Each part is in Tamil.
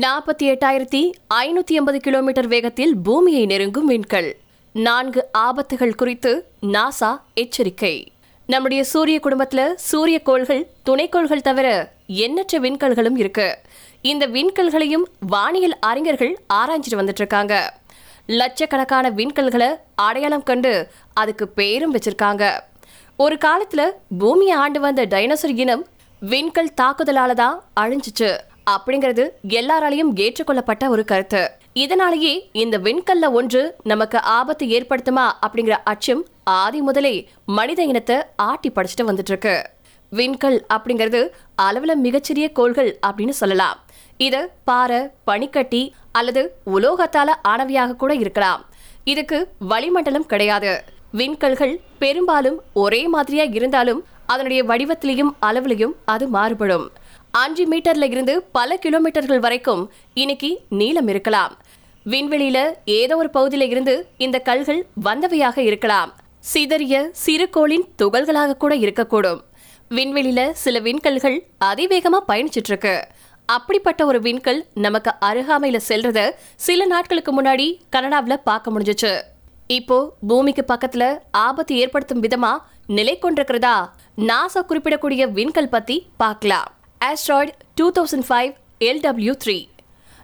நாற்பத்தி எட்டாயிரத்தி ஐநூத்தி எண்பது கிலோமீட்டர் வேகத்தில் பூமியை நெருங்கும் விண்கல். நான்கு ஆபத்துகள் குறித்து நாசா எச்சரிக்கை. நம்முடைய சூரிய குடும்பத்துல சூரிய கோள்கள் துணைக்கோள்கள் தவிர எண்ணற்ற விண்கல்களும் இருக்கு. இந்த விண்கல்களையும் வானியல் அறிஞர்கள் ஆராய்ஞ்சிட்டு வந்துட்டு இருக்காங்க லட்சக்கணக்கான விண்கல்களை அடையாளம் கண்டு அதுக்கு பேரும் வச்சிருக்காங்க. ஒரு காலத்துல பூமியை ஆண்டு வந்த டைனோசர் இனம் விண்கல் தாக்குதலால தான் அழிஞ்சிச்சு. அப்படிங்கிறது எல்லாராலையும் ஏற்றுக்கொள்ளப்பட்ட ஒரு கருத்து. இதனாலேயே இந்த விண்கல்ல ஒன்று நமக்கு ஆபத்து ஏற்படுத்துமா அப்படிங்கிற அச்சம் ஆதி முதலே மனித இனத்தை ஆட்டி படிச்சுட்டு வந்துட்டு இருக்கு விண்கல் அப்படிங்கிறது அளவுல மிகச்சிறிய கோள்கள் அப்படின்னு சொல்லலாம். இது பாறை பனிக்கட்டி அல்லது உலோகத்தால ஆனவையாக கூட இருக்கலாம். இதுக்கு வளிமண்டலம் கிடையாது. விண்கல்கள் பெரும்பாலும் ஒரே மாதிரியா இருந்தாலும் அதனுடைய வடிவத்திலையும் அளவுலையும் அது மாறுபடும். அஞ்சு மீட்டர்ல இருந்து பல கிலோமீட்டர்கள் வரைக்கும் இன்னைக்கு நீளம் இருக்கலாம். விண்வெளியில ஏதோ ஒரு பகுதியில இருந்து இந்த கல்கள் வந்தவையாக இருக்கலாம். சிதறிய சிறு கோளின் துகள்களாக கூட இருக்கக்கூடும். விண்வெளியில சில விண்கல்கள் அதிவேகமா பயணிச்சிட்டு இருக்கு அப்படிப்பட்ட ஒரு விண்கல் நமக்கு அருகாமையில செல்றத சில நாட்களுக்கு முன்னாடி கனடாவில் பார்க்க முடிஞ்சுச்சு. இப்போ பூமிக்கு பக்கத்துல ஆபத்து ஏற்படுத்தும் விதமா நிலை கொண்டிருக்கிறதா நாசா குறிப்பிடக்கூடிய விண்கல் பத்தி பார்க்கலாம். Asteroid two thousand five L W three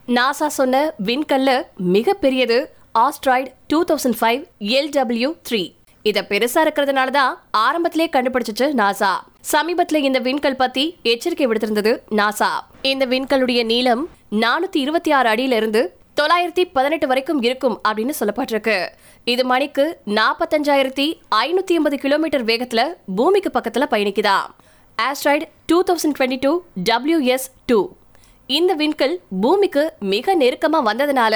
NASA சொன்ன விண்கல்ல மிகப்பெரியது asteroid two thousand five L W three இதை பெருசா இருக்கிறதுனால தான் ஆரம்பத்திலே கண்டுபிடிச்சிச்சு நாசா சமீபத்துல இந்த விண்கல் பத்தி எச்சரிக்கை விடுத்திருந்தது நாசா இந்த விண்கலுடைய நீளம் நானூத்தி இருபத்தி ஆறு அடியில இருந்து தொள்ளாயிரத்தி பதினெட்டு வரைக்கும் இருக்கும் அப்படின்னு சொல்லப்பட்டிருக்கு. இது மணிக்கு நாற்பத்தஞ்சாயிரத்தி ஐநூத்தி எண்பது கிலோமீட்டர் வேகத்துல பூமிக்கு பக்கத்துல பயணிக்குதா. Asteroid two thousand twenty two W S two இந்த விண்கல் பூமிக்கு மிக நெருக்கமாக வந்ததுனால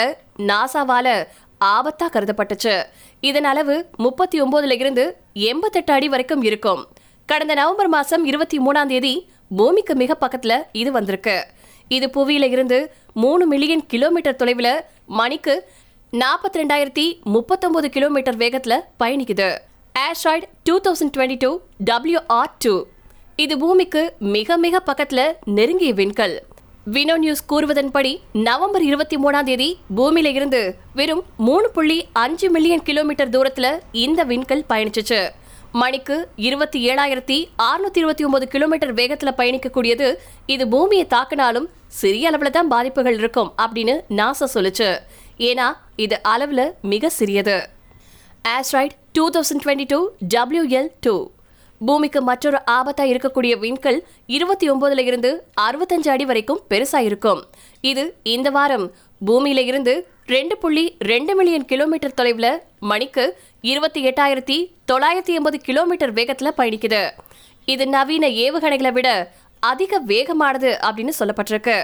நாசாவால் ஆபத்தாக கருதப்பட்டுச்சு. இதன் அளவு முப்பத்தி ஒம்போதுல இருந்து எண்பத்தெட்டு அடி வரைக்கும் இருக்கும். கடந்த நவம்பர் மாதம் இருபத்தி மூணாம் தேதி பூமிக்கு மிக பக்கத்தில் இது வந்திருக்கு. இது புவியில இருந்து மூணு மில்லியன் கிலோமீட்டர் தொலைவில் மணிக்கு நாற்பத்தி ரெண்டாயிரத்தி முப்பத்தொம்போது கிலோமீட்டர் வேகத்தில் பயணிக்குது. Asteroid two thousand twenty two W R two இது பூமிக்கு மிக மிக பக்கத்துல நெருங்கிய விண்கல். வினோ நியூஸ் கூறுவதன்படி நவம்பர் இருபத்தி மூணாம் தேதி பூமியில இருந்து வெறும் மூணு புள்ளி அஞ்சு மில்லியன் கிலோமீட்டர் தூரத்துல இந்த விண்கல் பயணிச்சுச்சு. மணிக்கு இருபத்தி ஏழாயிரத்தி அறுநூத்தி இருபத்தி ஒன்பது கிலோமீட்டர் வேகத்துல பயணிக்கக்கூடியது இது பூமியை தாக்கினாலும் சிறிய அளவுல தான் பாதிப்புகள் இருக்கும் அப்படின்னு நாசா சொல்லுச்சு. ஏன்னா இது அளவுல மிக சிறியது. Asteroid two thousand twenty two W L two பூமிக்கு மற்றொரு ஆபத்தா இருக்கக்கூடிய விண்கல் இருபத்தி ஒன்பதுல இருந்து அறுபத்தஞ்சு அடி வரைக்கும் பெருசா இருக்கும் இது இந்த வாரம் பூமியில இருந்து ரெண்டு புள்ளி ரெண்டு மில்லியன் கிலோமீட்டர் தொலைவுல மணிக்கு இருபத்தி எட்டாயிரத்தி தொள்ளாயிரத்தி எண்பது கிலோமீட்டர் வேகத்துல பயணிக்குது. இது நவீன ஏவுகணைகளை விட அதிக வேகமானது அப்படின்னு சொல்லப்பட்டிருக்கு.